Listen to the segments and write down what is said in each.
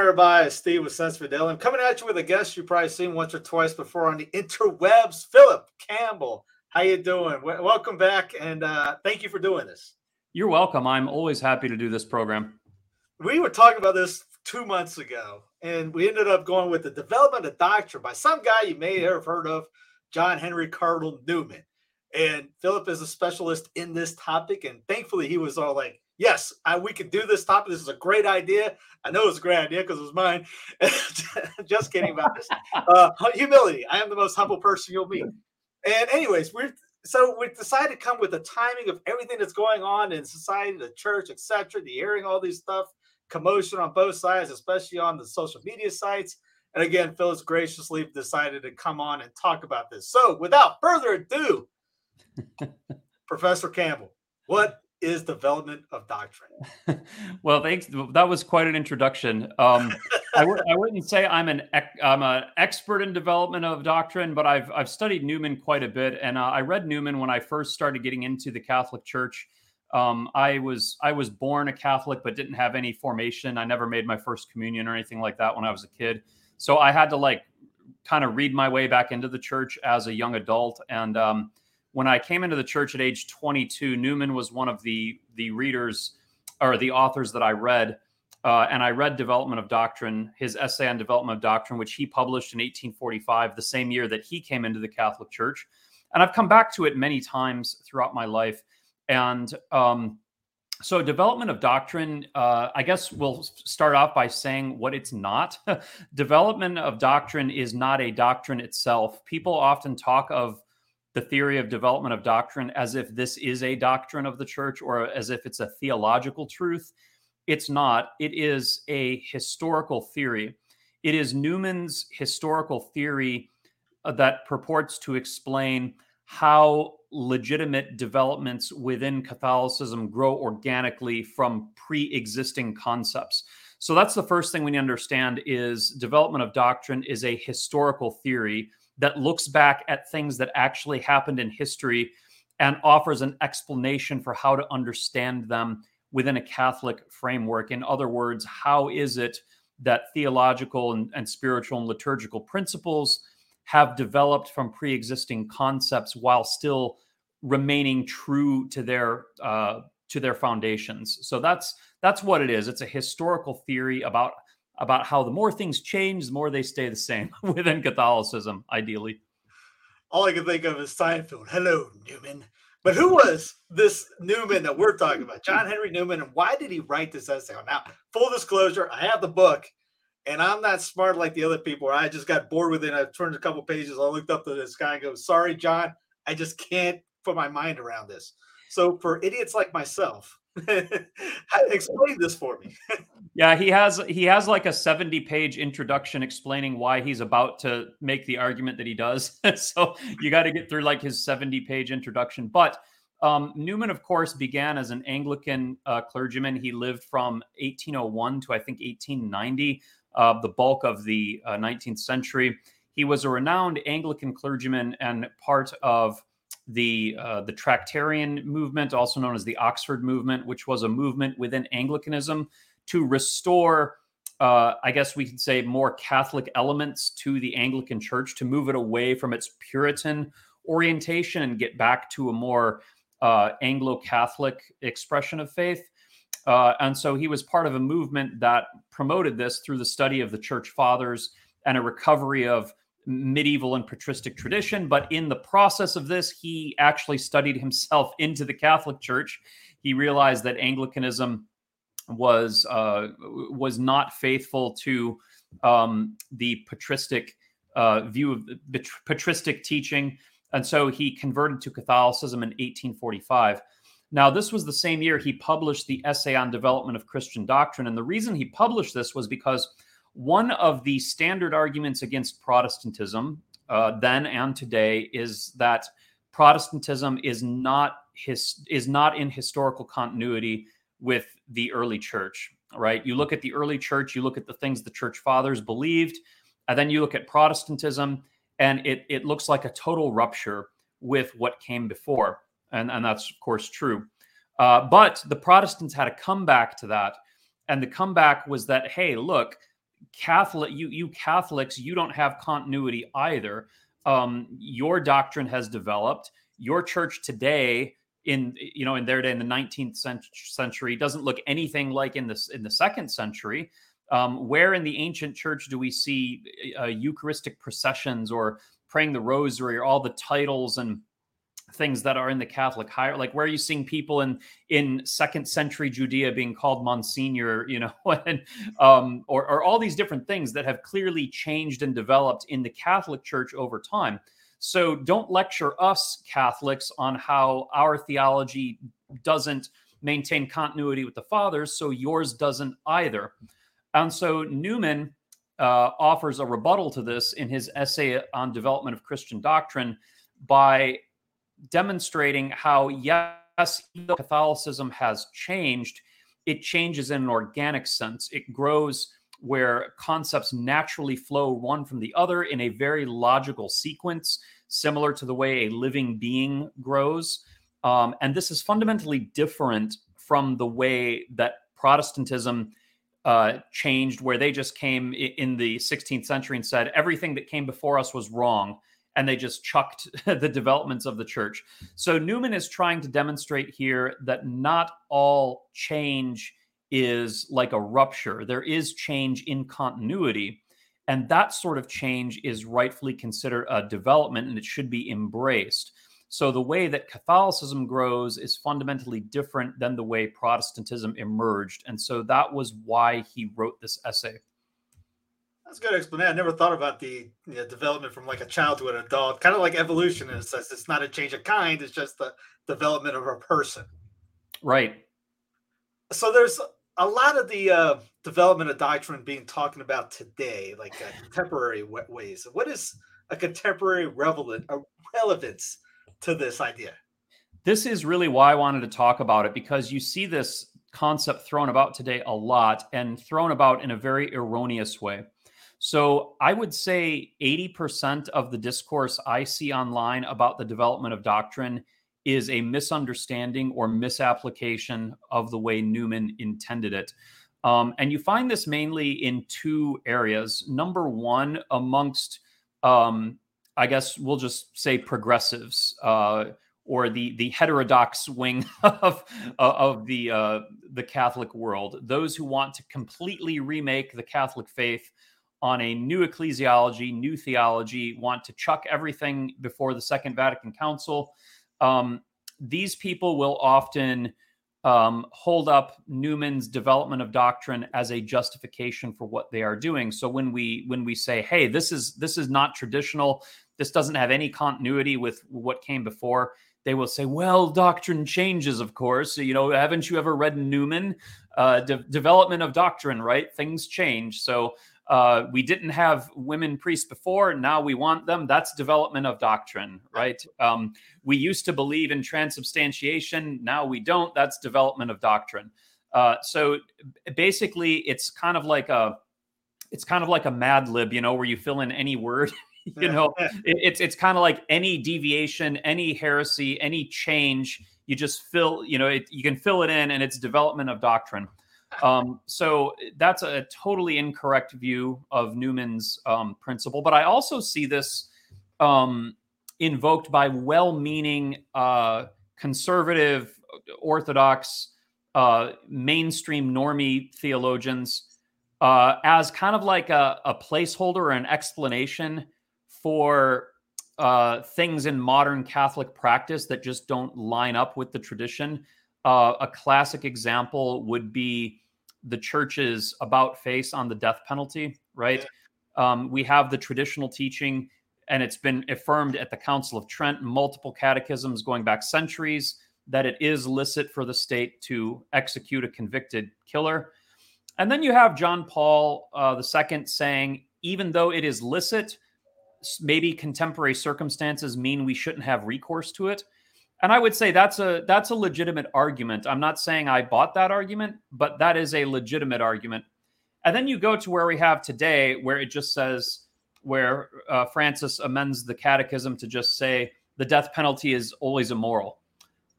everybody. It's Steve with Sensus Fidelium. I'm coming at you with a guest you've probably seen once or twice before on the interwebs. Phillip Campbell, how you doing? W- welcome back, and uh, thank you for doing this. You're welcome. I'm always happy to do this program. We were talking about this two months ago, and we ended up going with the development of doctrine by some guy you may have heard of, John Henry Cardinal Newman. And Phillip is a specialist in this topic, and thankfully he was all like, "Yes, I, we could do this topic. This is a great idea. I know it's a great idea because it was mine." Just kidding about this. Uh, humility. I am the most humble person you'll meet. And anyways, we're so we decided to come with the timing of everything that's going on in society, the church, etc. The airing, all these stuff, commotion on both sides, especially on the social media sites. And again, Phillip graciously decided to come on and talk about this. So, without further ado, Professor Campbell, what is development of doctrine? well, thanks. That was quite an introduction. Um, I w- I wouldn't say I'm an ec- I'm an expert in development of doctrine, but I've I've studied Newman quite a bit, and uh, I read Newman when I first started getting into the Catholic Church. Um, I was I was born a Catholic, but didn't have any formation. I never made my first communion or anything like that when I was a kid. So I had to like kind of read my way back into the church as a young adult. And um, when I came into the church at age 22, Newman was one of the the readers or the authors that I read. Uh, and I read Development of Doctrine, his essay on Development of Doctrine, which he published in 1845, the same year that he came into the Catholic Church. And I've come back to it many times throughout my life. And um, so, development of doctrine, uh, I guess we'll start off by saying what it's not. development of doctrine is not a doctrine itself. People often talk of the theory of development of doctrine as if this is a doctrine of the church or as if it's a theological truth. It's not, it is a historical theory. It is Newman's historical theory uh, that purports to explain how legitimate developments within Catholicism grow organically from pre-existing concepts. So that's the first thing we need to understand is development of doctrine is a historical theory that looks back at things that actually happened in history and offers an explanation for how to understand them within a Catholic framework. In other words, how is it that theological and, and spiritual and liturgical principles have developed from pre-existing concepts while still remaining true to their uh, to their foundations. So that's that's what it is. It's a historical theory about about how the more things change, the more they stay the same within Catholicism, ideally. All I can think of is Seinfeld. Hello, Newman. But who was this Newman that we're talking about? John Henry Newman. And why did he write this essay? Now, full disclosure, I have the book and I'm not smart like the other people. I just got bored with it. I turned a couple pages. I looked up to this guy and go, sorry, John, I just can't put my mind around this. So for idiots like myself, explain this for me. yeah, he has he has like a 70 page introduction explaining why he's about to make the argument that he does. so you got to get through like his 70 page introduction. But um, Newman, of course, began as an Anglican uh, clergyman. He lived from 1801 to I think 1890, uh, the bulk of the uh, 19th century. He was a renowned Anglican clergyman and part of the uh, the Tractarian movement, also known as the Oxford movement, which was a movement within Anglicanism to restore, uh, I guess we could say, more Catholic elements to the Anglican Church, to move it away from its Puritan orientation and get back to a more uh, Anglo-Catholic expression of faith. Uh, and so he was part of a movement that promoted this through the study of the Church Fathers and a recovery of medieval and patristic tradition. But in the process of this, he actually studied himself into the Catholic Church. He realized that Anglicanism was uh, was not faithful to um, the patristic uh, view of the patristic teaching, and so he converted to Catholicism in 1845. Now, this was the same year he published the Essay on Development of Christian Doctrine, and the reason he published this was because one of the standard arguments against Protestantism uh, then and today is that Protestantism is not his is not in historical continuity with the early church. Right? You look at the early church, you look at the things the church fathers believed, and then you look at Protestantism, and it it looks like a total rupture with what came before, and and that's of course true. Uh, but the Protestants had a comeback to that, and the comeback was that hey, look Catholic, you you Catholics, you don't have continuity either. Um, your doctrine has developed. Your church today, in you know, in their day in the 19th century, doesn't look anything like in this in the second century. Um, where in the ancient church do we see uh, Eucharistic processions or praying the rosary or all the titles and things that are in the Catholic higher, like where are you seeing people in in second century Judea being called Monsignor, you know, and um, or, or all these different things that have clearly changed and developed in the Catholic Church over time. So don't lecture us Catholics on how our theology doesn't maintain continuity with the fathers, so yours doesn't either. And so Newman uh, offers a rebuttal to this in his essay on development of Christian doctrine by demonstrating how, yes, Catholicism has changed, it changes in an organic sense. It grows where concepts naturally flow one from the other in a very logical sequence, similar to the way a living being grows. Um, and this is fundamentally different from the way that Protestantism uh, changed, where they just came in the 16th century and said everything that came before us was wrong and they just chucked the developments of the church. So Newman is trying to demonstrate here that not all change is like a rupture. There is change in continuity. And that sort of change is rightfully considered a development and it should be embraced. So the way that Catholicism grows is fundamentally different than the way Protestantism emerged. And so that was why he wrote this essay. That's a good explanation. I never thought about the you know, development from like a child to an adult, kind of like evolution in a sense. It's not a change of kind; it's just the development of a person. Right. So there's a lot of the uh, development of doctrine being talking about today, like uh, contemporary ways. What is a contemporary relevant a relevance to this idea? This is really why I wanted to talk about it because you see this concept thrown about today a lot and thrown about in a very erroneous way. So I would say 80% of the discourse I see online about the development of doctrine is a misunderstanding or misapplication of the way Newman intended it. Um, and you find this mainly in two areas. Number one, amongst, um, I guess we'll just say progressives, uh, or the the heterodox wing of of the uh, the Catholic world, those who want to completely remake the Catholic faith on a new ecclesiology, new theology, want to chuck everything before the Second Vatican Council. Um, these people will often um, hold up Newman's development of doctrine as a justification for what they are doing. So when we when we say, "Hey, this is this is not traditional. This doesn't have any continuity with what came before," they will say, "Well, doctrine changes, of course. You know, haven't you ever read Newman? Uh, de- development of doctrine, right? Things change. So uh, we didn't have women priests before. Now we want them. That's development of doctrine, right? Um, we used to believe in transubstantiation. Now we don't. That's development of doctrine. Uh, so basically, it's kind of like a it's kind of like a Mad Lib, you know, where you fill in any word. you know, it, it's it's kind of like any deviation, any heresy, any change. You just fill, you know, it, you can fill it in, and it's development of doctrine. Um, so that's a totally incorrect view of Newman's um, principle. But I also see this um, invoked by well meaning uh, conservative, orthodox, uh, mainstream normie theologians uh, as kind of like a, a placeholder or an explanation for uh, things in modern Catholic practice that just don't line up with the tradition. Uh, a classic example would be the church's about face on the death penalty, right? Um, we have the traditional teaching, and it's been affirmed at the Council of Trent, multiple catechisms going back centuries, that it is licit for the state to execute a convicted killer. And then you have John Paul uh, II saying, even though it is licit, maybe contemporary circumstances mean we shouldn't have recourse to it and i would say that's a that's a legitimate argument. I'm not saying i bought that argument but that is a legitimate argument. And then you go to where we have today where it just says where uh, francis amends the catechism to just say the death penalty is always immoral.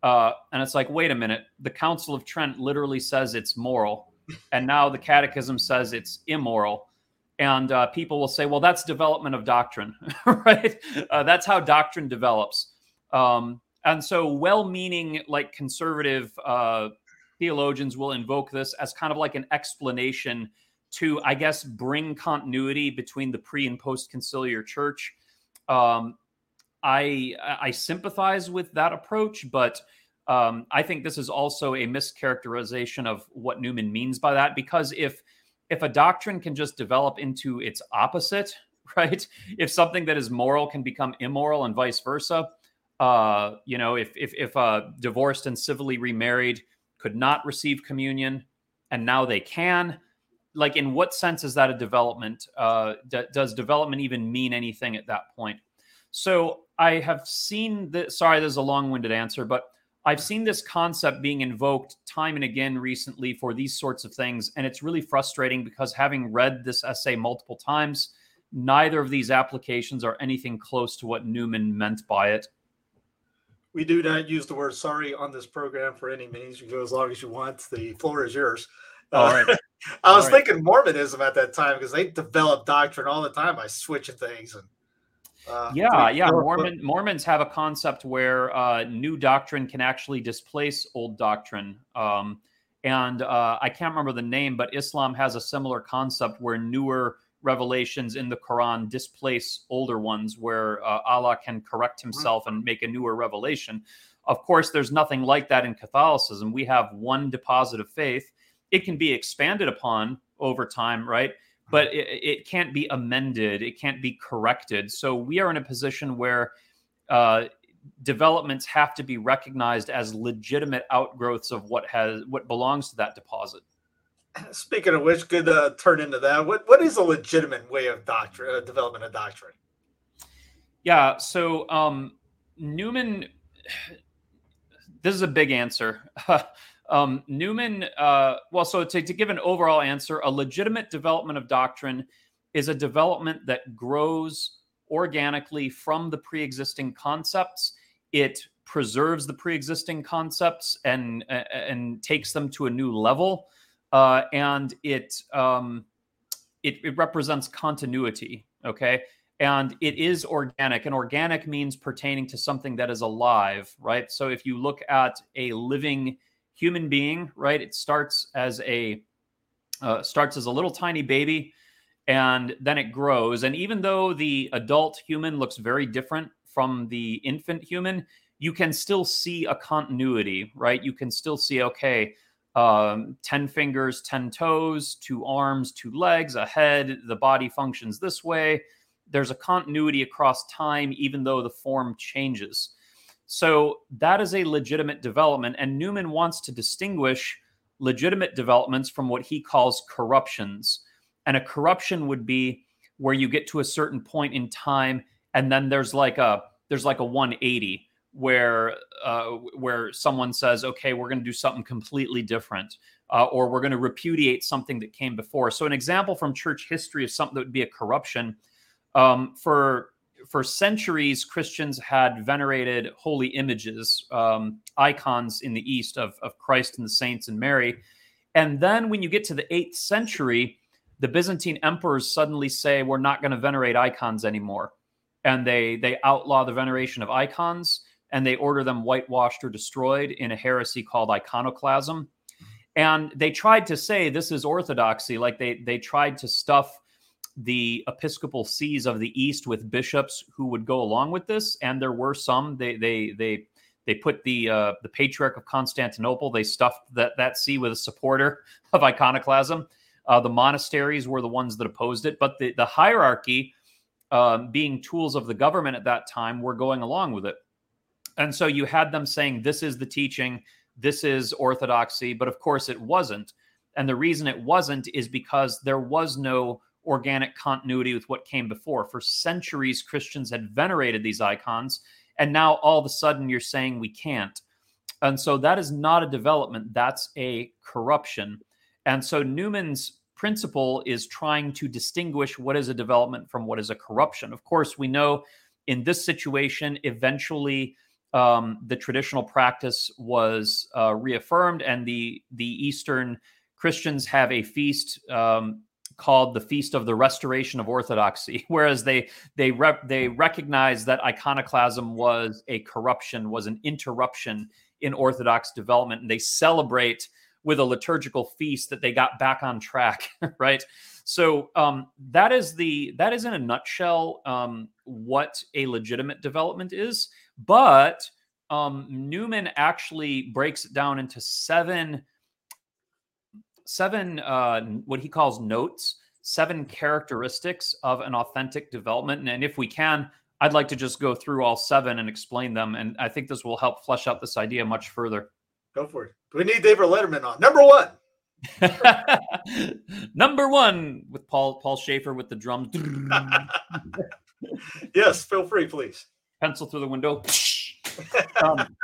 Uh, and it's like wait a minute the council of trent literally says it's moral and now the catechism says it's immoral. And uh, people will say well that's development of doctrine right? Uh, that's how doctrine develops. Um, and so, well meaning, like conservative uh, theologians will invoke this as kind of like an explanation to, I guess, bring continuity between the pre and post conciliar church. Um, I, I sympathize with that approach, but um, I think this is also a mischaracterization of what Newman means by that. Because if if a doctrine can just develop into its opposite, right? If something that is moral can become immoral and vice versa, uh, you know, if if if uh, divorced and civilly remarried could not receive communion, and now they can, like, in what sense is that a development? Uh, d- does development even mean anything at that point? So I have seen that. Sorry, there's a long-winded answer, but I've seen this concept being invoked time and again recently for these sorts of things, and it's really frustrating because having read this essay multiple times, neither of these applications are anything close to what Newman meant by it we do not use the word sorry on this program for any means. You go as long as you want. The floor is yours. All right. I was right. thinking Mormonism at that time because they develop doctrine all the time by switching things and. Uh, yeah, yeah. Mormon Mormons have a concept where uh, new doctrine can actually displace old doctrine, um, and uh, I can't remember the name, but Islam has a similar concept where newer revelations in the Quran displace older ones where uh, Allah can correct himself and make a newer revelation. Of course, there's nothing like that in Catholicism. We have one deposit of faith. It can be expanded upon over time, right? But it, it can't be amended, it can't be corrected. So we are in a position where uh, developments have to be recognized as legitimate outgrowths of what has what belongs to that deposit. Speaking of which, could uh, turn into that. What what is a legitimate way of doctrine uh, development of doctrine? Yeah, so um, Newman. This is a big answer. um, Newman, uh, well, so to, to give an overall answer, a legitimate development of doctrine is a development that grows organically from the pre-existing concepts. It preserves the pre-existing concepts and and takes them to a new level uh, and it, um, it it represents continuity. Okay, and it is organic, and organic means pertaining to something that is alive, right? So if you look at a living human being, right, it starts as a uh, starts as a little tiny baby and then it grows. And even though the adult human looks very different from the infant human, you can still see a continuity, right? You can still see, okay, um, 10 fingers, 10 toes, two arms, two legs, a head. The body functions this way. There's a continuity across time, even though the form changes. So that is a legitimate development. And Newman wants to distinguish legitimate developments from what he calls corruptions. And a corruption would be where you get to a certain point in time and then there's like a there's like a 180 where uh, where someone says, "Okay, we're going to do something completely different," uh, or we're going to repudiate something that came before. So, an example from church history of something that would be a corruption um, for for centuries, Christians had venerated holy images, um, icons in the East of, of Christ and the saints and Mary. And then when you get to the eighth century, the Byzantine emperors suddenly say, we're not going to venerate icons anymore. And they, they outlaw the veneration of icons and they order them whitewashed or destroyed in a heresy called iconoclasm. And they tried to say this is orthodoxy, like they they tried to stuff the episcopal sees of the east with bishops who would go along with this, and there were some they they they They put the uh, the patriarch of Constantinople. They stuffed that that see with a supporter of iconoclasm. Uh, the monasteries were the ones that opposed it, but the the hierarchy, um, being tools of the government at that time, were going along with it. And so you had them saying, "This is the teaching. This is orthodoxy." But of course, it wasn't. And the reason it wasn't is because there was no organic continuity with what came before. For centuries, Christians had venerated these icons, and now all of a sudden you're saying we can't. And so that is not a development, that's a corruption. And so Newman's principle is trying to distinguish what is a development from what is a corruption. Of course, we know in this situation, eventually. Um, the traditional practice was uh, reaffirmed, and the the Eastern Christians have a feast um, called the Feast of the Restoration of Orthodoxy, whereas they they rep, they recognize that iconoclasm was a corruption, was an interruption in Orthodox development, and they celebrate with a liturgical feast that they got back on track, right? So um, that is the that is in a nutshell um, what a legitimate development is. But um, Newman actually breaks it down into seven seven uh, what he calls notes, seven characteristics of an authentic development. And if we can, I'd like to just go through all seven and explain them. And I think this will help flesh out this idea much further. Go for it. We need David Letterman on. Number one. Number one with Paul Paul Shaffer with the drums. yes, feel free, please. Pencil through the window. um,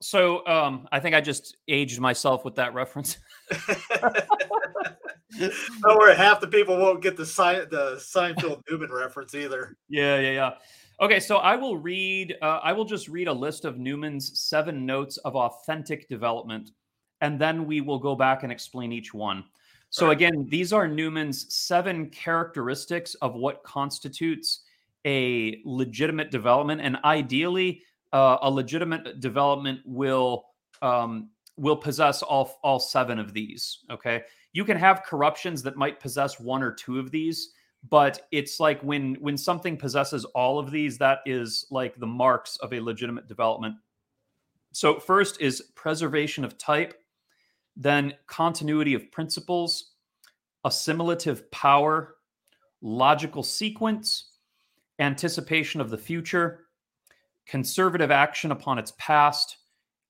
so um, I think I just aged myself with that reference. Don't worry, half the people won't get the sign the Seinfeld Newman reference either. Yeah, yeah, yeah. Okay, so I will read. Uh, I will just read a list of Newman's seven notes of authentic development, and then we will go back and explain each one. So right. again, these are Newman's seven characteristics of what constitutes a legitimate development, and ideally, uh, a legitimate development will um, will possess all all seven of these. Okay, you can have corruptions that might possess one or two of these, but it's like when when something possesses all of these, that is like the marks of a legitimate development. So first is preservation of type, then continuity of principles, assimilative power, logical sequence, anticipation of the future, conservative action upon its past,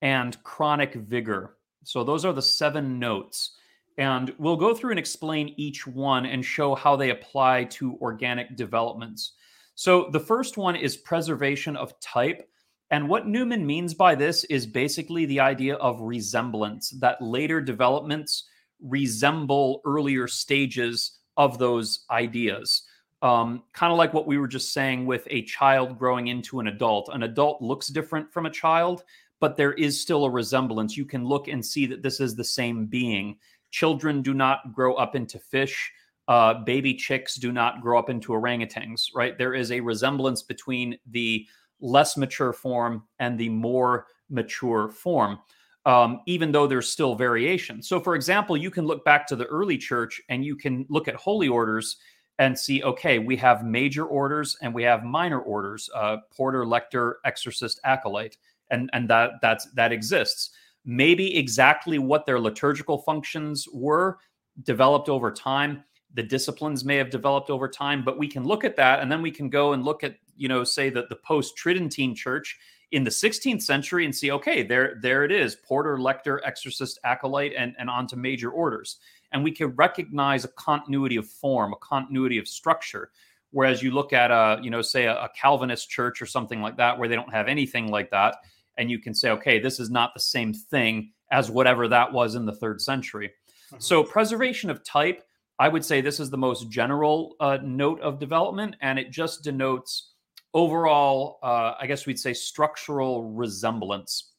and chronic vigor. So those are the seven notes. And we'll go through and explain each one and show how they apply to organic developments. So the first one is preservation of type. And what Newman means by this is basically the idea of resemblance, that later developments resemble earlier stages of those ideas. Um, kind of like what we were just saying with a child growing into an adult. An adult looks different from a child, but there is still a resemblance. You can look and see that this is the same being. Children do not grow up into fish. Uh, baby chicks do not grow up into orangutans, right? There is a resemblance between the less mature form and the more mature form, um, even though there's still variation. So, for example, you can look back to the early church and you can look at holy orders and see okay, we have major orders and we have minor orders uh, porter, lector, exorcist, acolyte and and that that's that exists. Maybe exactly what their liturgical functions were developed over time. The disciplines may have developed over time, but we can look at that and then we can go and look at, you know, say that the post Tridentine church in the 16th century and see, okay, there, there it is, porter, lector, exorcist, acolyte, and, and onto major orders. And we can recognize a continuity of form, a continuity of structure. Whereas you look at a, you know, say a, a Calvinist church or something like that, where they don't have anything like that, and you can say, okay, this is not the same thing as whatever that was in the third century. Mm-hmm. So, preservation of type, I would say this is the most general uh, note of development, and it just denotes overall, uh, I guess we'd say, structural resemblance.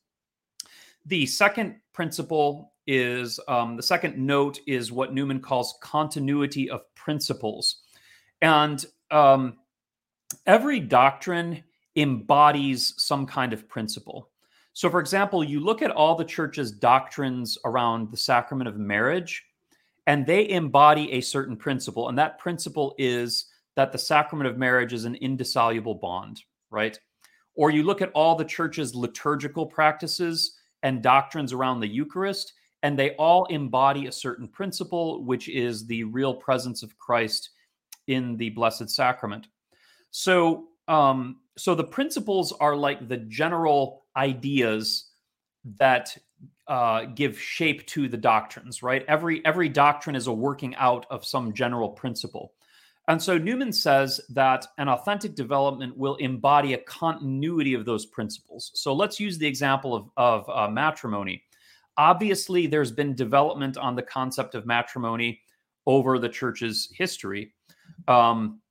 The second principle is um, the second note is what Newman calls continuity of principles. And um, every doctrine embodies some kind of principle. So, for example, you look at all the church's doctrines around the sacrament of marriage, and they embody a certain principle. And that principle is that the sacrament of marriage is an indissoluble bond, right? or you look at all the church's liturgical practices and doctrines around the Eucharist, and they all embody a certain principle, which is the real presence of Christ in the Blessed Sacrament. So, um, so the principles are like the general ideas that uh, give shape to the doctrines, right? Every every doctrine is a working out of some general principle. And so Newman says that an authentic development will embody a continuity of those principles. So let's use the example of, of uh, matrimony. Obviously, there's been development on the concept of matrimony over the church's history. Um,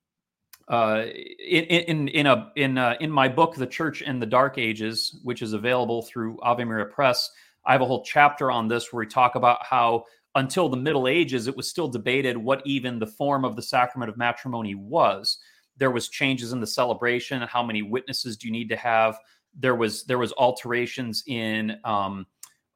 uh, in in in a in uh, in my book, The Church in the Dark Ages, which is available through Ave Maria Press, I have a whole chapter on this where we talk about how until the Middle Ages, it was still debated what even the form of the sacrament of matrimony was. There was changes in the celebration. How many witnesses do you need to have? There was there was alterations in um,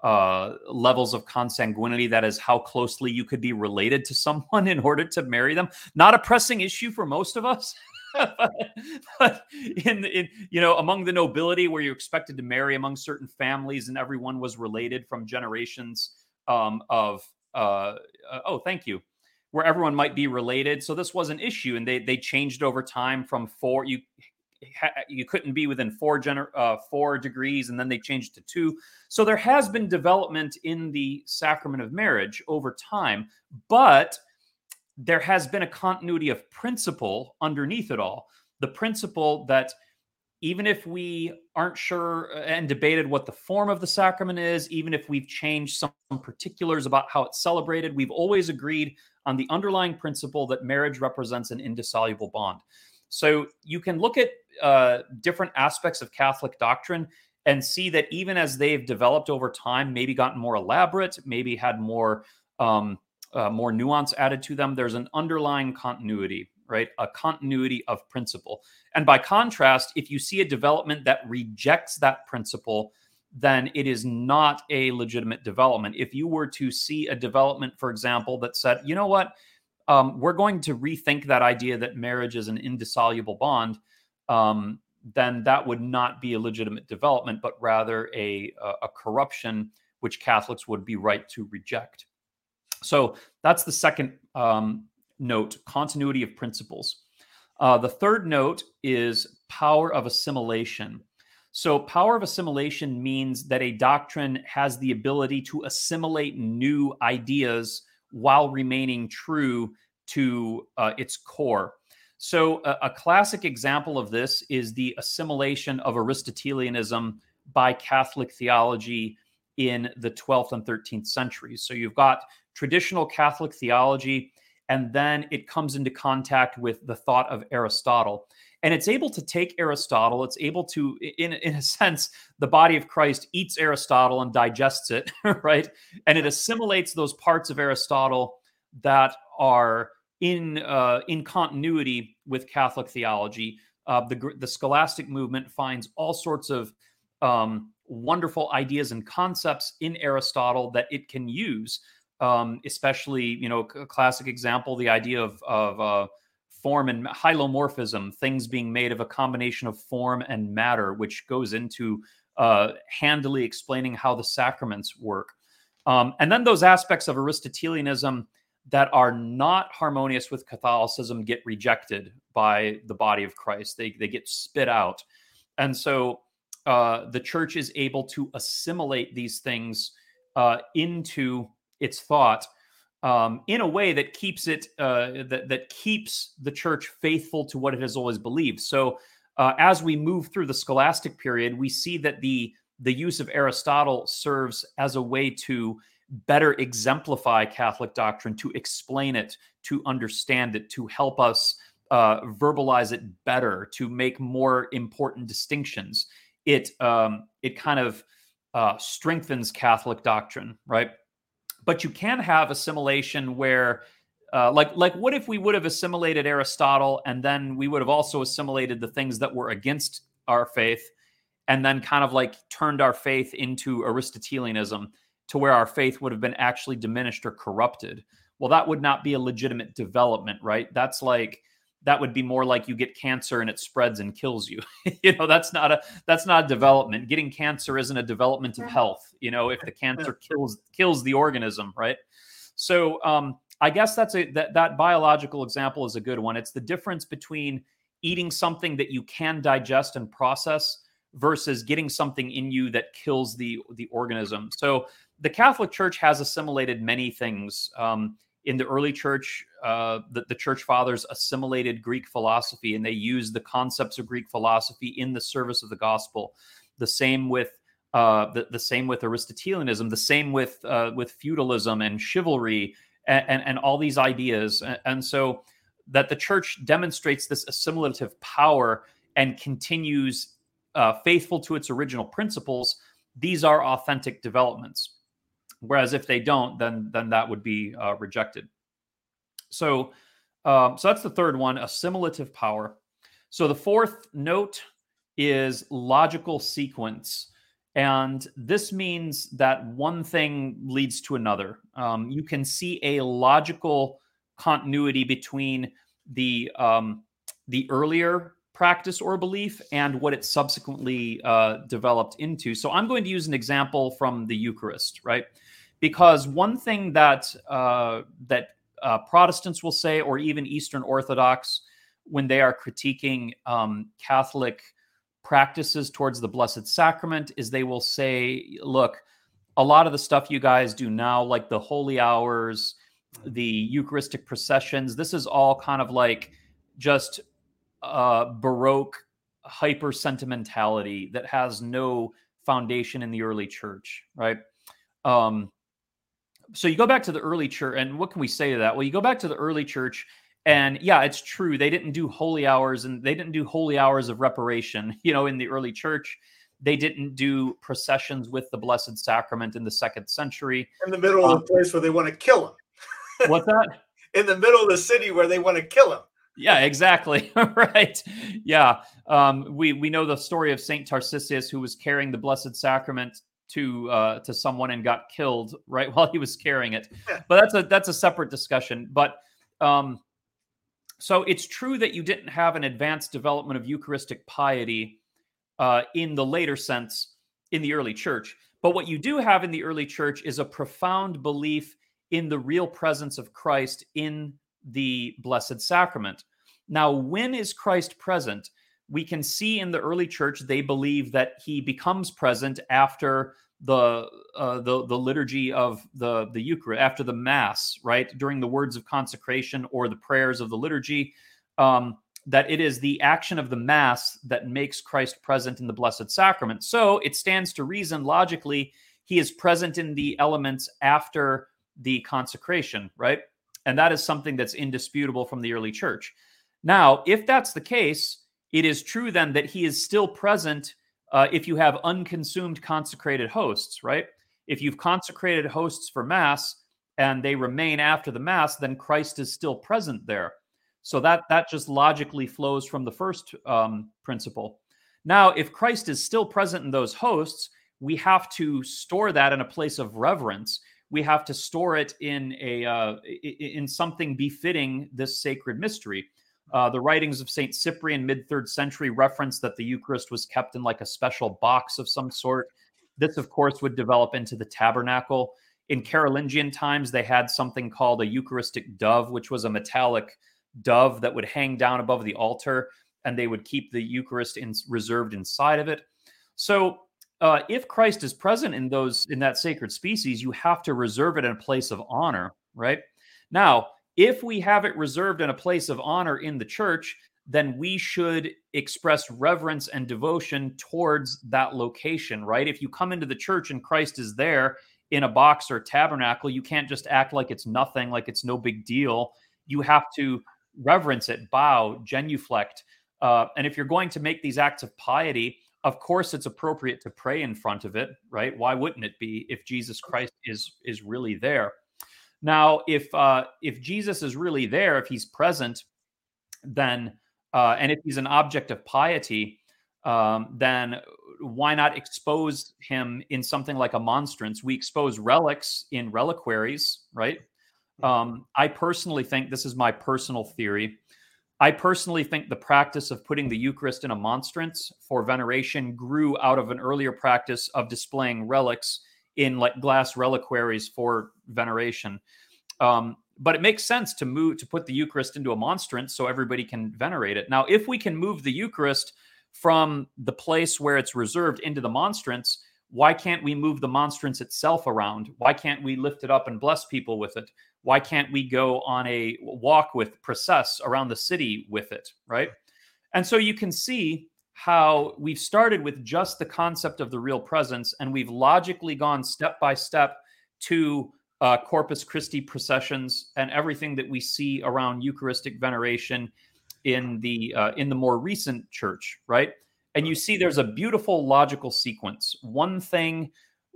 uh, levels of consanguinity. That is how closely you could be related to someone in order to marry them. Not a pressing issue for most of us. but in, in you know among the nobility where you're expected to marry among certain families and everyone was related from generations um, of uh, uh, oh, thank you, where everyone might be related. So this was an issue, and they they changed over time from four. You you couldn't be within four gener- uh, four degrees, and then they changed to two. So there has been development in the sacrament of marriage over time, but there has been a continuity of principle underneath it all. The principle that even if we aren't sure uh, and debated what the form of the sacrament is, even if we've changed some particulars about how it's celebrated, we've always agreed on the underlying principle that marriage represents an indissoluble bond. So you can look at uh, different aspects of Catholic doctrine and see that even as they've developed over time, maybe gotten more elaborate, maybe had more um, uh, more nuance added to them, there's an underlying continuity right? A continuity of principle. And by contrast, if you see a development that rejects that principle, then it is not a legitimate development. If you were to see a development, for example, that said, you know what, um, we're going to rethink that idea that marriage is an indissoluble bond, um, then that would not be a legitimate development, but rather a, a, corruption which Catholics would be right to reject. So that's the second um, note continuity of principles. Uh, the third note is power of assimilation. So, power of assimilation means that a doctrine has the ability to assimilate new ideas while remaining true to uh, its core. So, a, a, classic example of this is the assimilation of Aristotelianism by Catholic theology in the 12th and 13th centuries. So, you've got traditional Catholic theology and then it comes into contact with the thought of Aristotle. And it's able to take Aristotle, it's able to, in, in a sense, the body of Christ eats Aristotle and digests it, right? And it assimilates those parts of Aristotle that are in uh, in continuity with Catholic theology. Uh, the the scholastic movement finds all sorts of um, wonderful ideas and concepts in Aristotle that it can use um, especially you know a classic example the idea of of uh, form and hylomorphism things being made of a combination of form and matter which goes into uh, handily explaining how the sacraments work um, and then those aspects of aristotelianism that are not harmonious with catholicism get rejected by the body of christ they, they get spit out and so uh, the church is able to assimilate these things uh, into its thought um, in a way that keeps it uh, that that keeps the church faithful to what it has always believed. So uh, as we move through the scholastic period, we see that the the use of Aristotle serves as a way to better exemplify Catholic doctrine, to explain it, to understand it, to help us uh, verbalize it better, to make more important distinctions. It um, it kind of uh, strengthens Catholic doctrine, right? but you can have assimilation where uh, like like what if we would have assimilated aristotle and then we would have also assimilated the things that were against our faith and then kind of like turned our faith into aristotelianism to where our faith would have been actually diminished or corrupted well that would not be a legitimate development right that's like that would be more like you get cancer and it spreads and kills you. you know, that's not a that's not a development. Getting cancer isn't a development of health. You know, if the cancer kills kills the organism, right? So um, I guess that's a that, that biological example is a good one. It's the difference between eating something that you can digest and process versus getting something in you that kills the the organism. So the Catholic Church has assimilated many things. Um, in the early church, uh, the, the church fathers assimilated Greek philosophy and they used the concepts of Greek philosophy in the service of the gospel. The same with uh, the, the same with Aristotelianism, the same with uh, with feudalism and chivalry and, and, and all these ideas. And, and, so that the church demonstrates this assimilative power and continues uh, faithful to its original principles. These are authentic developments. Whereas if they don't, then then that would be uh, rejected. So, um, so that's the third one, assimilative power. So the fourth note is logical sequence. And this means that one thing leads to another. Um, you can see a logical continuity between the um, the earlier practice or belief and what it subsequently uh, developed into. So I'm going to use an example from the Eucharist, right? Because one thing that uh, that uh, Protestants will say, or even Eastern Orthodox, when they are critiquing um, Catholic practices towards the Blessed Sacrament, is they will say, "Look, a lot of the stuff you guys do now, like the holy hours, the Eucharistic processions, this is all kind of like just uh, Baroque hyper sentimentality that has no foundation in the early church, right?" Um, so you go back to the early church, and what can we say to that? Well, you go back to the early church, and yeah, it's true. They didn't do holy hours, and they didn't do holy hours of reparation. You know, in the early church, they didn't do processions with the Blessed Sacrament in the second century. In the middle um, of the place where they want to kill him. what's that? in the middle of the city where they want to kill him. Yeah, exactly. right. Yeah. Um, we we know the story of Saint Tarcisius who was carrying the Blessed Sacrament to uh, to someone and got killed right while he was carrying it. But that's a that's a separate discussion. But um, so it's true that you didn't have an advanced development of Eucharistic piety uh, in the later sense in the early church. But what you do have in the early church is a profound belief in the real presence of Christ in the Blessed Sacrament. Now, when is Christ present? We can see in the early church they believe that he becomes present after the uh, the the liturgy of the the Eucharist after the Mass, right during the words of consecration or the prayers of the liturgy. Um, that it is the action of the Mass that makes Christ present in the Blessed Sacrament. So it stands to reason logically he is present in the elements after the consecration, right? And that is something that's indisputable from the early church. Now, if that's the case, it is true then that he is still present uh, if you have unconsumed consecrated hosts, right? If you've consecrated hosts for Mass and they remain after the Mass, then Christ is still present there. So that that just logically flows from the first um, principle. Now, if Christ is still present in those hosts, we have to store that in a place of reverence. We have to store it in a uh, in something befitting this sacred mystery. Uh, the writings of St. Cyprian, mid third century, reference that the Eucharist was kept in like a special box of some sort. This, of course, would develop into the tabernacle. In Carolingian times, they had something called a Eucharistic dove, which was a metallic dove that would hang down above the altar, and they would keep the Eucharist in, reserved inside of it. So, uh, if Christ is present in those in that sacred species, you have to reserve it in a place of honor, right? Now, if we have it reserved in a place of honor in the church, then we should express reverence and devotion towards that location, right? If you come into the church and Christ is there in a box or tabernacle, you can't just act like it's nothing, like it's no big deal. You have to reverence it, bow, genuflect. Uh, and if you're going to make these acts of piety, of course it's appropriate to pray in front of it, right? Why wouldn't it be if Jesus Christ is is really there? Now, if uh, if Jesus is really there, if he's present, then uh, and if he's an object of piety, um, then why not expose him in something like a monstrance? We expose relics in reliquaries, right? Um, I personally think this is my personal theory. I personally think the practice of putting the Eucharist in a monstrance for veneration grew out of an earlier practice of displaying relics in like glass reliquaries for veneration. Um, but it makes sense to move to put the Eucharist into a monstrance so everybody can venerate it. Now, if we can move the Eucharist from the place where it's reserved into the monstrance, why can't we move the monstrance itself around? Why can't we lift it up and bless people with it? Why can't we go on a walk with process around the city with it? Right. And so you can see how we've started with just the concept of the real presence and we've logically gone step by step to uh, Corpus Christi processions and everything that we see around Eucharistic veneration in the uh, in the more recent church, right? And you see there's a beautiful logical sequence. One thing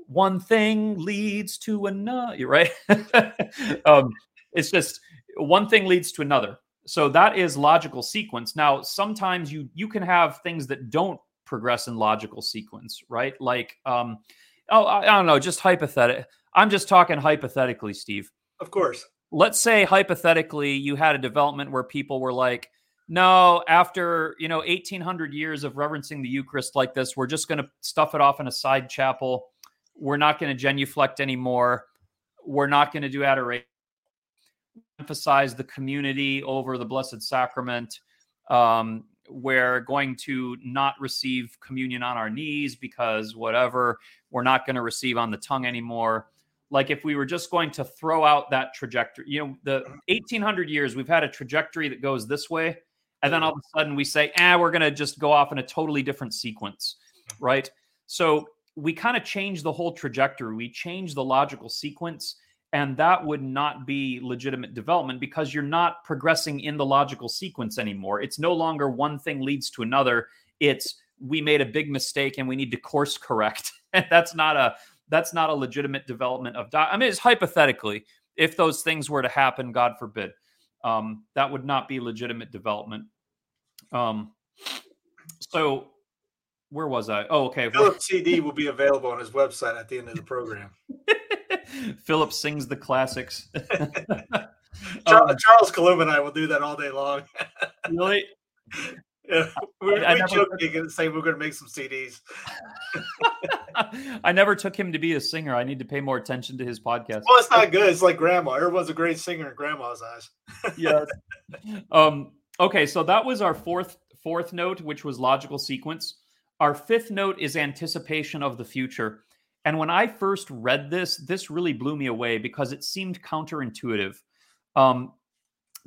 one thing leads to another, right? um, it's just one thing leads to another. So that is logical sequence. Now, sometimes you you can have things that don't progress in logical sequence, right? Like, um, oh, I, I don't know, just hypothetical. I'm just talking hypothetically, Steve. Of course. Let's say hypothetically you had a development where people were like, no, after you know 1800 years of reverencing the Eucharist like this, we're just going to stuff it off in a side chapel we're not going to genuflect anymore. We're not going to do adoration. Emphasize the community over the Blessed Sacrament. Um, we're going to not receive communion on our knees because whatever, we're not going to receive on the tongue anymore. Like if we were just going to throw out that trajectory, you know, the 1800 years, we've had a trajectory that goes this way. And then all of a sudden we say, ah, we're going to just go off in a totally different sequence, right? So we kind of change the whole trajectory. We change the logical sequence, and that would not be legitimate development because you're not progressing in the logical sequence anymore. It's no longer one thing leads to another. It's we made a big mistake and we need to course correct. that's not a that's not a legitimate development of. I mean, it's hypothetically if those things were to happen, God forbid, um, that would not be legitimate development. Um, so where was I? Oh, okay. Phillip CD will be available on his website at the end of the program. Phillip sings the classics. Charles, um, Charles Coulombe and I will do that all day long. really? Yeah, we, I, I we joking saying we're going to make some CDs. I never took him to be a singer. I need to pay more attention to his podcast. Well, it's not good. It's like grandma. Everyone's a great singer in grandma's eyes. yes. Um. Okay, so that was our fourth fourth note, which was logical sequence. Our fifth note is anticipation of the future. And when I first read this, this really blew me away because it seemed counterintuitive. Um,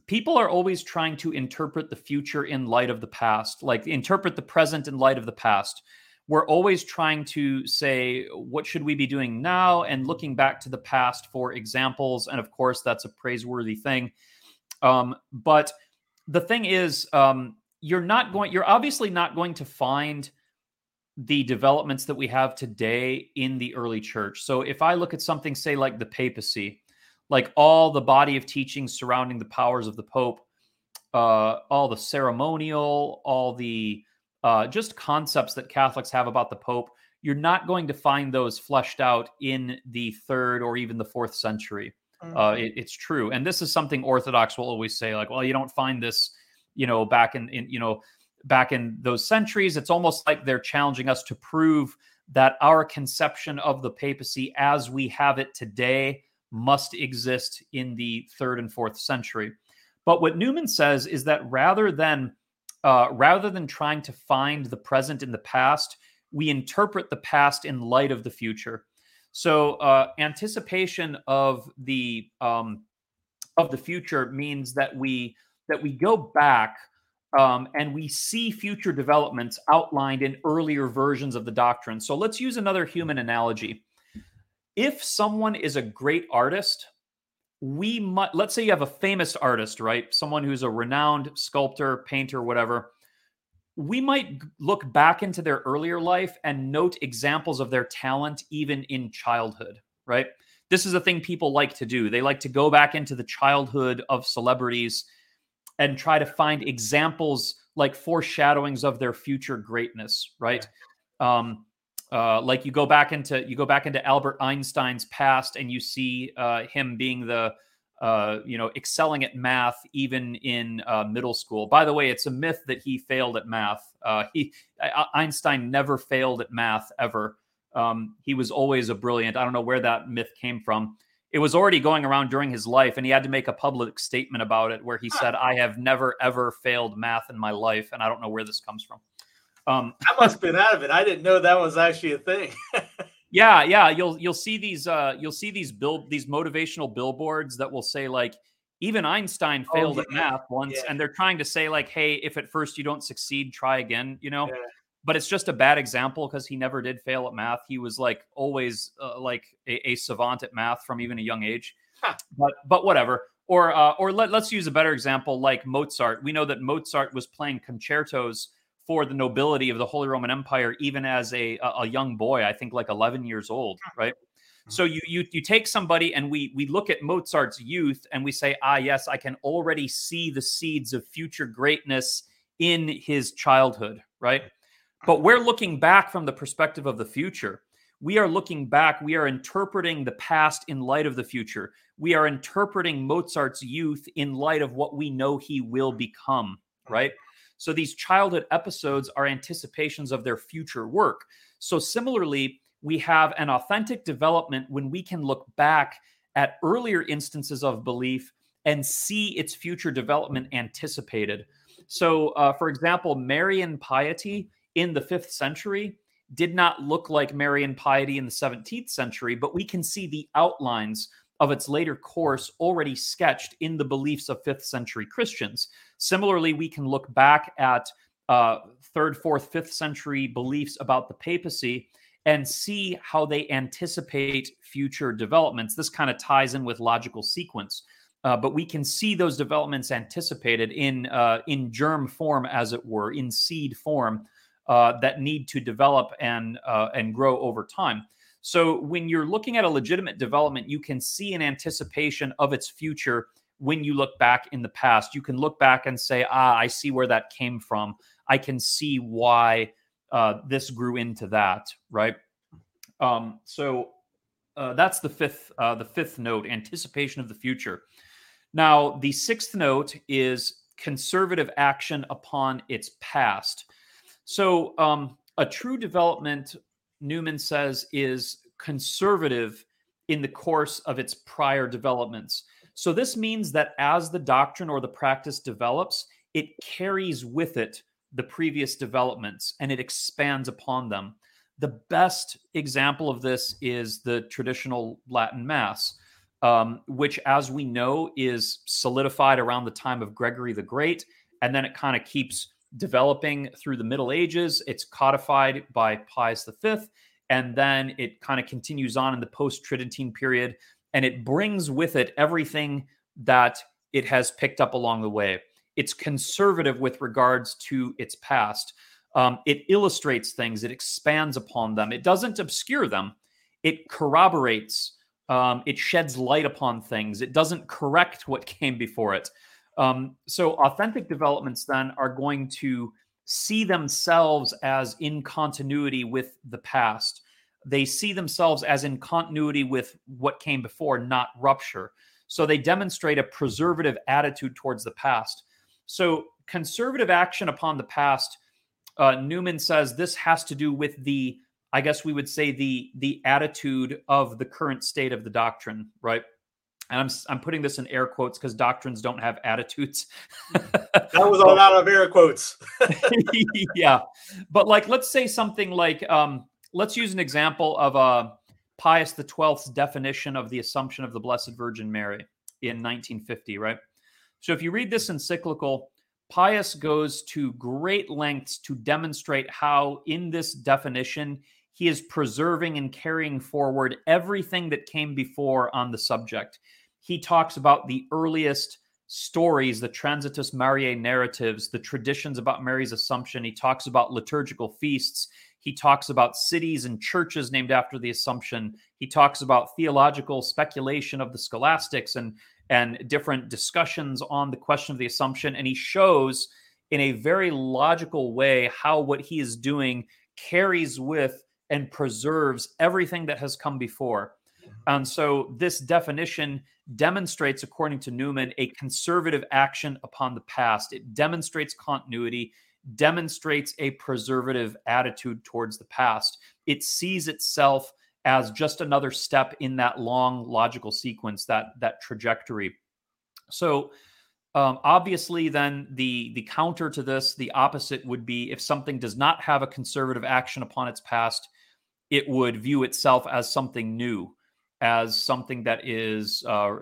people are always trying to interpret the future in light of the past, like interpret the present in light of the past. We're always trying to say, what should we be doing now? And looking back to the past for examples. And of course, that's a praiseworthy thing. Um, but the thing is, um, you're not going, you're obviously not going to find the developments that we have today in the early church. So if I look at something, say, like the papacy, like all the body of teachings surrounding the powers of the Pope, uh, all the ceremonial, all the uh, just concepts that Catholics have about the Pope, you're not going to find those fleshed out in the third or even the fourth century. Mm-hmm. Uh, it, it's true, and this is something Orthodox will always say, like, well, you don't find this, you know, back in, in you know back in those centuries. It's almost like they're challenging us to prove that our conception of the papacy as we have it today must exist in the third and fourth century. But what Newman says is that rather than uh, rather than trying to find the present in the past, we interpret the past in light of the future. So uh, anticipation of the um, of the future means that we that we go back um, and we see future developments outlined in earlier versions of the doctrine. So let's use another human analogy. If someone is a great artist, we might, let's say you have a famous artist, right? Someone who's a renowned sculptor, painter, whatever. We might look back into their earlier life and note examples of their talent even in childhood, right? This is a thing people like to do. They like to go back into the childhood of celebrities and try to find examples like foreshadowings of their future greatness, right? Um, uh, like you go back into you go back into Albert Einstein's past and you see uh, him being the uh, you know, excelling at math even in uh, middle school. By the way, it's a myth that he failed at math. Uh, he Einstein never failed at math ever. Um, he was always a brilliant. I don't know where that myth came from. It was already going around during his life, and he had to make a public statement about it where he said, "I have never ever failed math in my life," and I don't know where this comes from. Um, I must have been out of it. I didn't know that was actually a thing. Yeah, yeah, you'll you'll see these uh you'll see these bill these motivational billboards that will say like even Einstein oh, failed oh, yeah. at math once yeah. and they're trying to say like hey, if at first you don't succeed, try again, you know? Yeah. But it's just a bad example because he never did fail at math. He was like always uh, like a, a, savant at math from even a young age. Huh. But but whatever. Or uh, or let, let's use a better example like Mozart. We know that Mozart was playing concertos for the nobility of the Holy Roman Empire, even as a a young boy. I think like 11 years old, right? So you you you take somebody and we we look at Mozart's youth and we say, ah, yes, I can already see the seeds of future greatness in his childhood, right? But we're looking back from the perspective of the future. We are looking back. We are interpreting the past in light of the future. We are interpreting Mozart's youth in light of what we know he will become, right? So these childhood episodes are anticipations of their future work. So similarly, we have an authentic development when we can look back at earlier instances of belief and see its future development anticipated. So, uh, for example, Marian piety in the fifth century did not look like Marian piety in the 17th century, but we can see the outlines of its later course already sketched in the beliefs of fifth century Christians. Similarly, we can look back at uh, third, fourth, fifth century beliefs about the papacy and see how they anticipate future developments. This kind of ties in with logical sequence. Uh, but we can see those developments anticipated in uh, in germ form, as it were, in seed form, uh, that need to develop and uh, and grow over time. So when you're looking at a legitimate development, you can see an anticipation of its future when you look back in the past. You can look back and say, ah, I see where that came from. I can see why uh, this grew into that, right? Um, so uh, that's the fifth, uh, the fifth note, anticipation of the future. Now, the sixth note is conservative action upon its past. So, um, a true development Newman says is conservative in the course of its prior developments. So this means that as the doctrine or the practice develops, it carries with it the previous developments and it expands upon them. The best example of this is the traditional Latin Mass, um, which, as we know, is solidified around the time of Gregory the Great, and then it kind of keeps developing through the Middle Ages. It's codified by Pius V, and then it kind of continues on in the post Tridentine period, and it brings with it everything that it has picked up along the way. It's conservative with regards to its past. Um, it illustrates things, it expands upon them, it doesn't obscure them, it corroborates. Um, it sheds light upon things. It doesn't correct what came before it. Um, so authentic developments then are going to see themselves as in continuity with the past. They see themselves as in continuity with what came before, not rupture. So they demonstrate a preservative attitude towards the past. So conservative action upon the past, uh, Newman says this has to do with the, I guess we would say the the attitude of the current state of the doctrine, right? And I'm I'm putting this in air quotes because doctrines don't have attitudes. that was all out of air quotes. yeah, but like let's say something like um, let's use an example of uh, Pius the Twelfth's definition of the Assumption of the Blessed Virgin Mary in 1950, right? So if you read this encyclical, Pius goes to great lengths to demonstrate how in this definition he is preserving and carrying forward everything that came before on the subject. He talks about the earliest stories, the Transitus Mariae narratives, the traditions about Mary's Assumption. He talks about liturgical feasts. He talks about cities and churches named after the Assumption. He talks about theological speculation of the scholastics and, and different discussions on the question of the Assumption. And he shows in a very logical way how what he is doing carries with and preserves everything that has come before. And so this definition demonstrates, according to Newman, a conservative action upon the past. It demonstrates continuity, demonstrates a preservative attitude towards the past. It sees itself as just another step in that long logical sequence, that that trajectory. So um, obviously, then the the counter to this, the opposite would be if something does not have a conservative action upon its past, it would view itself as something new, as something that is uh,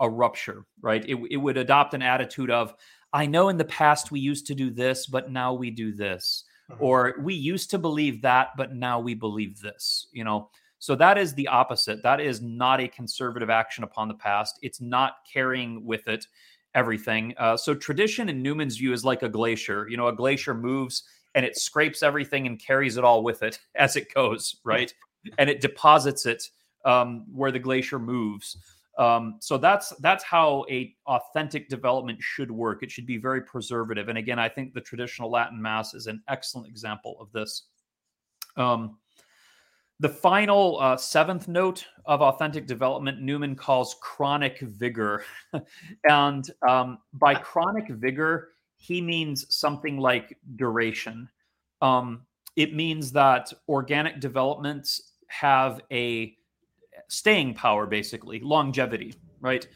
a rupture, right? It, it would adopt an attitude of, I know in the past we used to do this, but now we do this, mm-hmm. or we used to believe that, but now we believe this, you know. So that is the opposite. That is not a conservative action upon the past. It's not carrying with it everything. Uh, so tradition in Newman's view is like a glacier. You know, a glacier moves and it scrapes everything and carries it all with it as it goes, right? and it deposits it um, where the glacier moves. Um, so that's that's how a authentic development should work. It should be very preservative. And again, I think the traditional Latin Mass is an excellent example of this. Um, the final uh, seventh note of authentic development, Newman calls chronic vigor. and um, by chronic vigor, he means something like duration. Um, it means that organic developments have a staying power, basically, longevity, right?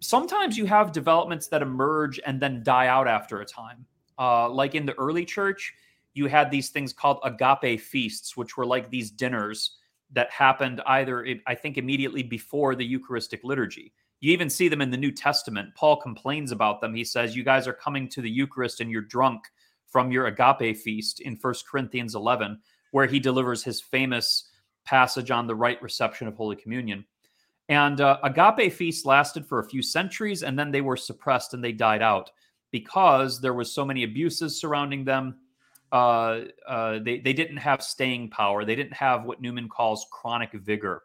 Sometimes you have developments that emerge and then die out after a time. Uh, like in the early church, you had these things called agape feasts, which were like these dinners that happened either, I think, immediately before the Eucharistic liturgy. You even see them in the New Testament. Paul complains about them. He says, You guys are coming to the Eucharist and you're drunk from your agape feast in First Corinthians 11, where he delivers his famous passage on the right reception of Holy Communion. And uh, agape feasts lasted for a few centuries and then they were suppressed and they died out because there was so many abuses surrounding them uh, uh, they, they didn't have staying power. They didn't have what Newman calls chronic vigor.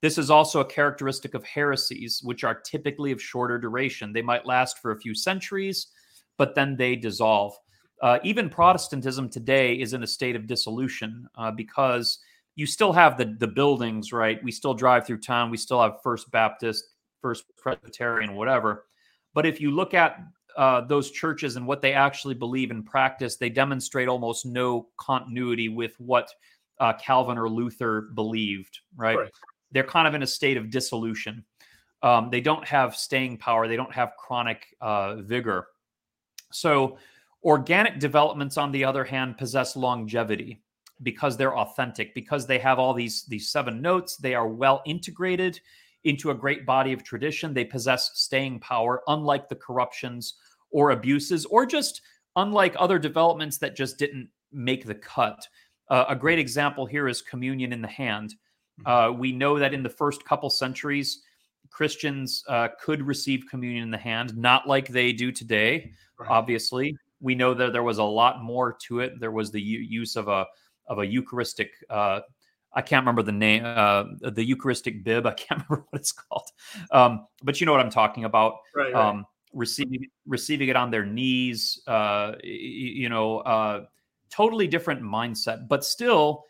This is also a characteristic of heresies, which are typically of shorter duration. They might last for a few centuries, but then they dissolve. Uh, even Protestantism today is in a state of dissolution uh, because you still have the, the buildings, right? We still drive through town. We still have First Baptist, First Presbyterian, whatever. But if you look at uh, those churches and what they actually believe in practice, they demonstrate almost no continuity with what uh, Calvin or Luther believed, right? right? They're kind of in a state of dissolution. Um, they don't have staying power, they don't have chronic uh, vigor. So, organic developments, on the other hand, possess longevity because they're authentic, because they have all these, these seven notes, they are well integrated into a great body of tradition. They possess staying power, unlike the corruptions or abuses, or just unlike other developments that just didn't make the cut. Uh, a great example here is communion in the hand. Mm-hmm. Uh, we know that in the first couple centuries, Christians uh, could receive communion in the hand, not like they do today. Right. Obviously, we know that there was a lot more to it. There was the use of a of a Eucharistic uh, I can't remember the name, uh, the Eucharistic bib. I can't remember what it's called, um, but you know what I'm talking about. Right. right. Um, receiving receiving it on their knees. Uh, you know, uh, totally different mindset, but still,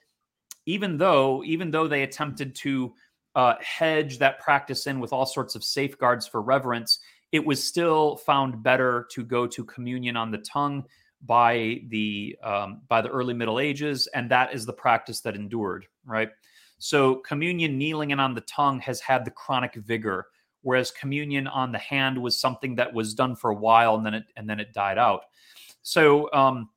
even though even though they attempted to uh, hedge that practice in with all sorts of safeguards for reverence, it was still found better to go to communion on the tongue by the um, by the early Middle Ages, and that is the practice that endured. Right. So communion kneeling and on the tongue has had the chronic vigor, whereas communion on the hand was something that was done for a while and then it and then it died out. So um,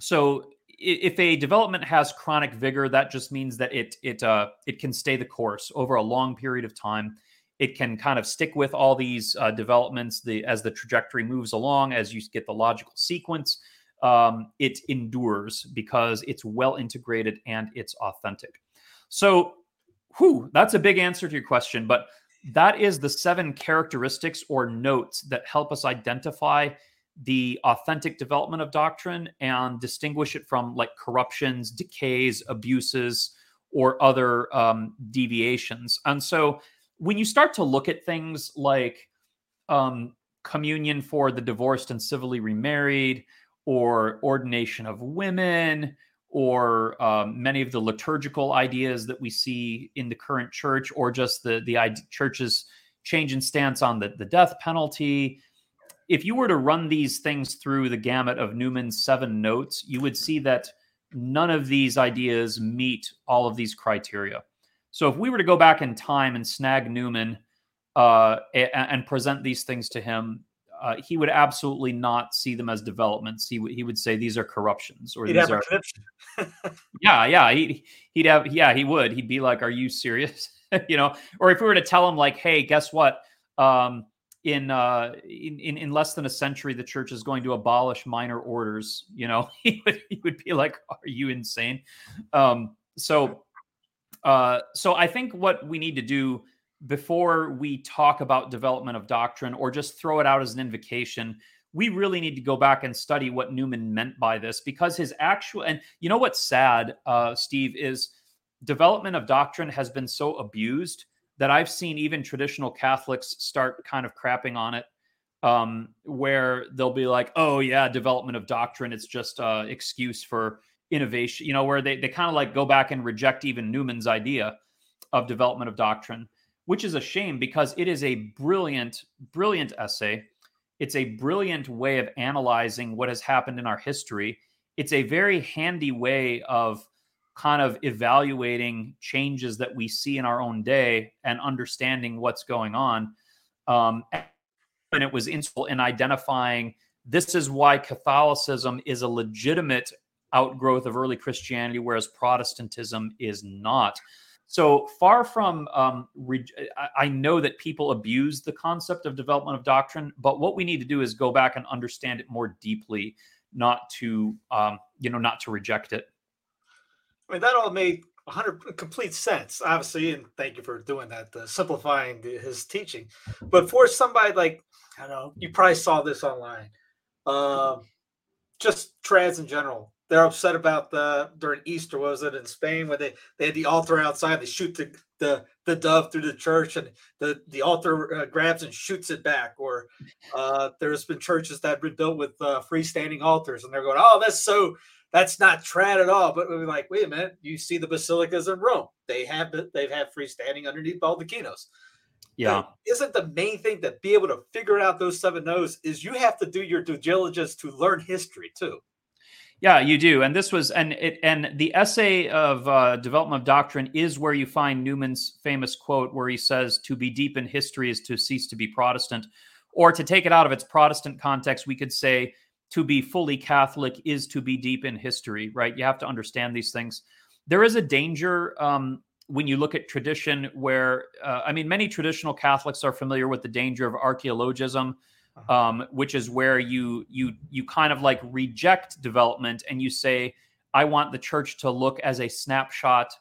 so if a development has chronic vigor, that just means that it it uh, it can stay the course over a long period of time it can kind of stick with all these uh, developments the as the trajectory moves along as you get the logical sequence um, it endures because it's well integrated and it's authentic. So whew, that's a big answer to your question but that is the seven characteristics or notes that help us identify the authentic development of doctrine and distinguish it from like corruptions decays abuses or other um, deviations. And so when you start to look at things like um, communion for the divorced and civilly remarried, or ordination of women, or um, many of the liturgical ideas that we see in the current church, or just the the church's change in stance on the, the death penalty. If you were to run these things through the gamut of Newman's seven notes, you would see that none of these ideas meet all of these criteria. So if we were to go back in time and snag Newman uh, and, and present these things to him, uh, he would absolutely not see them as developments. He, w- he would say these are corruptions or He'd these are. yeah, yeah. He, he'd have, yeah, he would. He'd be like, "Are you serious?" you know. Or if we were to tell him, like, "Hey, guess what? Um, in, uh, in in in less than a century, the church is going to abolish minor orders." You know, he would he would be like, "Are you insane?" Um, so, uh, so I think what we need to do before we talk about development of doctrine or just throw it out as an invocation we really need to go back and study what newman meant by this because his actual and you know what's sad uh, steve is development of doctrine has been so abused that i've seen even traditional catholics start kind of crapping on it um, where they'll be like oh yeah development of doctrine it's just a excuse for innovation you know where they, they kind of like go back and reject even newman's idea of development of doctrine which is a shame because it is a brilliant, brilliant essay. It's a brilliant way of analyzing what has happened in our history. It's a very handy way of kind of evaluating changes that we see in our own day and understanding what's going on. Um, and it was instrumental in identifying this is why Catholicism is a legitimate outgrowth of early Christianity, whereas Protestantism is not. So far from, um, re- I know that people abuse the concept of development of doctrine, but what we need to do is go back and understand it more deeply, not to, um, you know, not to reject it. I mean, that all made 100 complete sense, obviously, and thank you for doing that, uh, simplifying the, his teaching. But for somebody like, I don't know, you probably saw this online, um, just trans in general, they're upset about the during Easter was it in Spain when they they had the altar outside they shoot the the, the dove through the church and the the altar uh, grabs and shoots it back or uh, there's been churches that have been built with uh, freestanding altars and they're going oh that's so that's not trad at all. But we're like wait a minute you see the basilicas in Rome. They have they've had freestanding underneath baldacchinos yeah. isn't the main thing to be able to figure out those seven no's is you have to do your due diligence to learn history too yeah, you do, and this was and it and the essay of uh, development of doctrine is where you find Newman's famous quote, where he says, "To be deep in history is to cease to be Protestant," or to take it out of its Protestant context, we could say, "To be fully Catholic is to be deep in history." Right? You have to understand these things. There is a danger um, when you look at tradition, where uh, I mean, many traditional Catholics are familiar with the danger of archaeologism. Um, which is where you you you kind of like reject development and you say, I want the church to look as a snapshot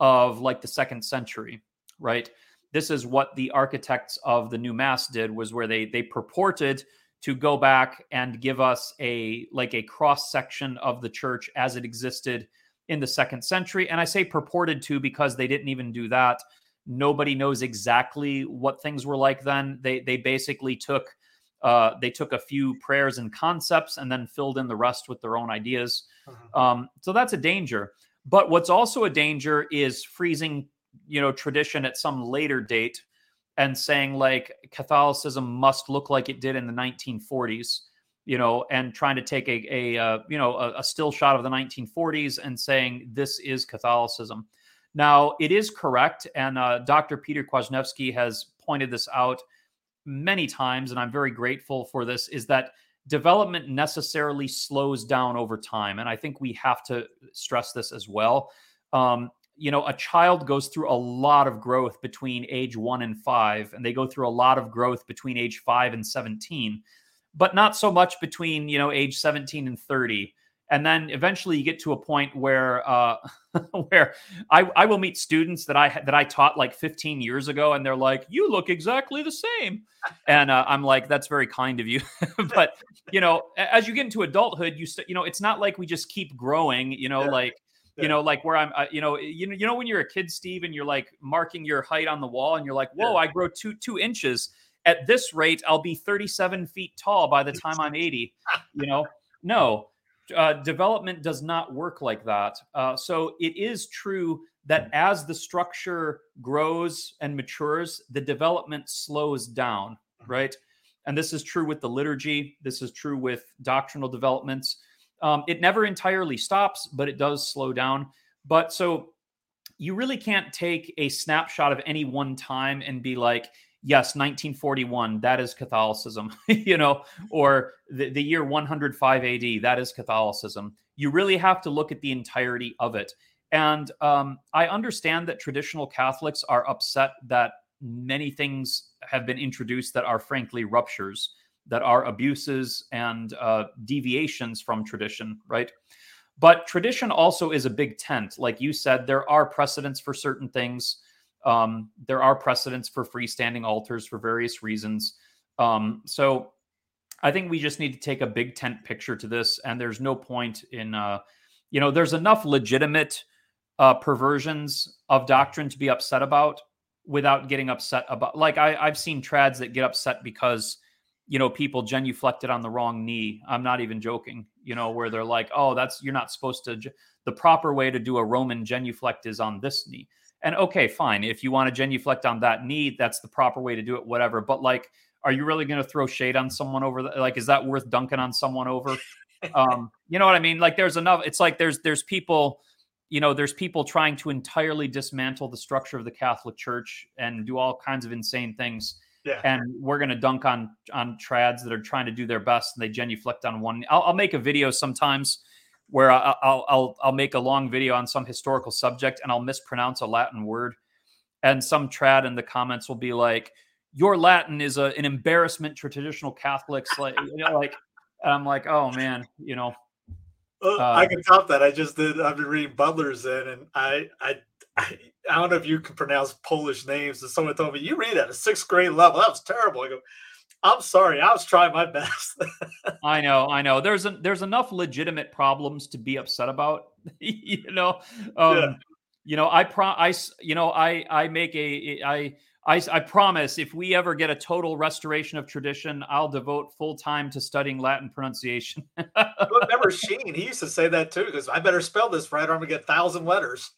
of like the second century, right? This is what the architects of the new mass did was where they they purported to go back and give us a like a cross section of the church as it existed in the second century. And i say purported to because they didn't even do that. Nobody knows exactly what things were like then. They they basically took uh, they took a few prayers and concepts and then filled in the rest with their own ideas. Uh-huh. Um, so that's a danger. But what's also a danger is freezing, you know, tradition at some later date and saying like Catholicism must look like it did in the 1940s, you know, and trying to take a, a uh, you know a, a still shot of the 1940s and saying this is Catholicism. Now it is correct, and uh, Dr. Peter Kwasniewski has pointed this out many times, and I'm very grateful for this, is that development necessarily slows down over time. And I think we have to stress this as well. Um, you know, a child goes through a lot of growth between age one and five, and they go through a lot of growth between age five and 17, but not so much between, you know, age 17 and 30 and then eventually you get to a point where uh, where I, I will meet students that I that I taught like 15 years ago, and they're like, "You look exactly the same," and uh, I'm like, "That's very kind of you," but you know, as you get into adulthood, you st- you know, it's not like we just keep growing, you know, yeah. like. Yeah. You know, like where I'm, uh, you know, you know, you know, when you're a kid, Steve, and you're like marking your height on the wall, and you're like, "Whoa, yeah. I grow two two inches." At this rate, I'll be 37 feet tall by the time I'm 80. You know, no, uh, development does not work like that. Uh, so it is true that as the structure grows and matures, the development slows down, Mm-hmm. right? And this is true with the liturgy. This is true with doctrinal developments. Um, it never entirely stops, but it does slow down. But so you really can't take a snapshot of any one time and be like, yes, 1941, that is Catholicism, you know, or the, the year 105 AD, that is Catholicism. You really have to look at the entirety of it. And um, I understand that traditional Catholics are upset that many things have been introduced that are frankly ruptures, that are abuses and uh, deviations from tradition, right? But tradition also is a big tent. Like you said, there are precedents for certain things. Um, there are precedents for freestanding altars for various reasons. Um, so I think we just need to take a big tent picture to this. And there's no point in, uh, you know, there's enough legitimate uh, perversions of doctrine to be upset about without getting upset about. Like I, I've seen trads that get upset because you know, people genuflected on the wrong knee. I'm not even joking, you know, where they're like, oh, that's, you're not supposed to, the proper way to do a Roman genuflect is on this knee. And okay, fine. If you want to genuflect on that knee, that's the proper way to do it, whatever. But like, are you really going to throw shade on someone over? The, like, is that worth dunking on someone over? um, you know what I mean? Like, there's enough. It's like there's there's people, you know, there's people trying to entirely dismantle the structure of the Catholic Church and do all kinds of insane things Yeah. and we're going to dunk on on trads that are trying to do their best and they genuflect on one. I'll, I'll make a video sometimes where I, I'll I'll I'll make a long video on some historical subject and I'll mispronounce a Latin word, and some trad in the comments will be like, "Your Latin is a, an embarrassment to traditional Catholics," like you know, like, and I'm like, "Oh man, you know." Uh, I can top that. I just did. I've been reading Butler's in, and I, I, I, I don't know if you can pronounce Polish names. And someone told me you read at a sixth grade level. That was terrible. I go, I'm sorry. I was trying my best. I know, I know. There's a, there's enough legitimate problems to be upset about. you know, um, Yeah. you know, I pro, I, you know, I, I make a, I, I, I promise if we ever get a total restoration of tradition, I'll devote full time to studying Latin pronunciation. Remember Sheen? He used to say that too. Because I better spell this right, or I'm gonna get a thousand letters.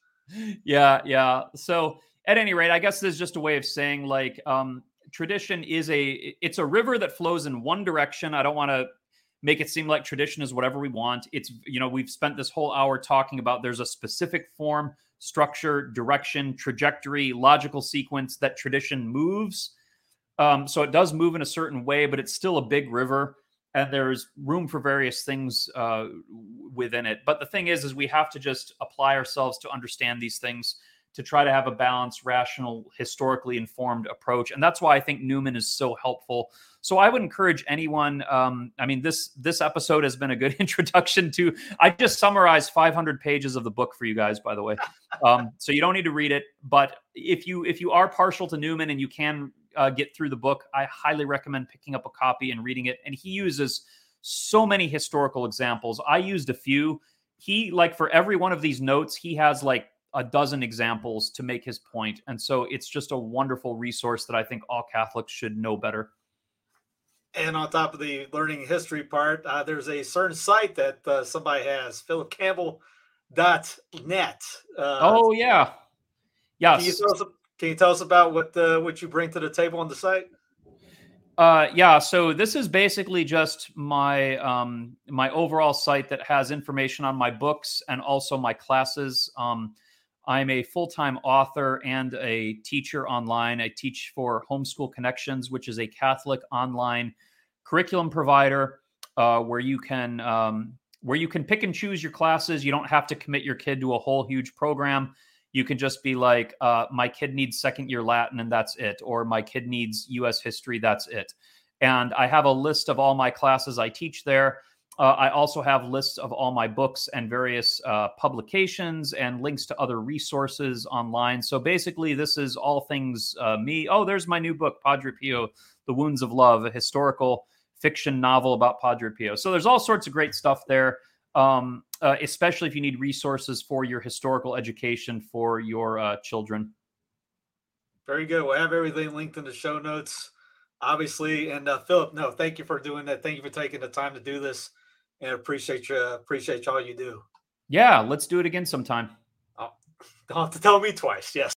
yeah, yeah. So at any rate, I guess this is just a way of saying like um, tradition is a it's a river that flows in one direction. I don't want to make it seem like tradition is whatever we want. It's you know we've spent this whole hour talking about there's a specific form, structure, direction, trajectory, logical sequence that tradition moves. Um, so it does move in a certain way, but it's still a big river, and there's room for various things uh, within it. But the thing is, is we have to just apply ourselves to understand these things to try to have a balanced, rational, historically informed approach, and that's why I think Newman is so helpful. So I would encourage anyone. Um, I mean, this this episode has been a good introduction to. I just summarized 500 pages of the book for you guys, by the way. Um, so you don't need to read it, but if you if you are partial to Newman and you can uh, get through the book, I highly recommend picking up a copy and reading it. And he uses so many historical examples. I used a few. He like for every one of these notes, he has like a dozen examples to make his point, and so it's just a wonderful resource that I think all Catholics should know better. And on top of the learning history part, uh, there's a certain site that uh, somebody has, phillipcampbell.net. Uh, oh yeah, can, you tell us, can you tell us about what uh, what you bring to the table on the site? Uh, yeah, so this is basically just my um, my overall site that has information on my books and also my classes. Um, I'm a full time author and a teacher online. I teach for Homeschool Connections, which is a Catholic online curriculum provider uh, where you can um, where you can pick and choose your classes. You don't have to commit your kid to a whole huge program you can just be like uh, my kid needs second year latin and that's it or my kid needs us history that's it and i have a list of all my classes i teach there uh, i also have lists of all my books and various uh, publications and links to other resources online so basically this is all things uh, me oh there's my new book padre pio the wounds of love a historical fiction novel about padre pio so there's all sorts of great stuff there um, uh, especially if you need resources for your historical education for your uh, children. Very good. We'll have everything linked in the show notes, obviously. And uh, Phillip, no, thank you for doing that. Thank you for taking the time to do this. And appreciate you. Appreciate all you do. Yeah, let's do it again sometime. Don't have to tell me twice. Yes.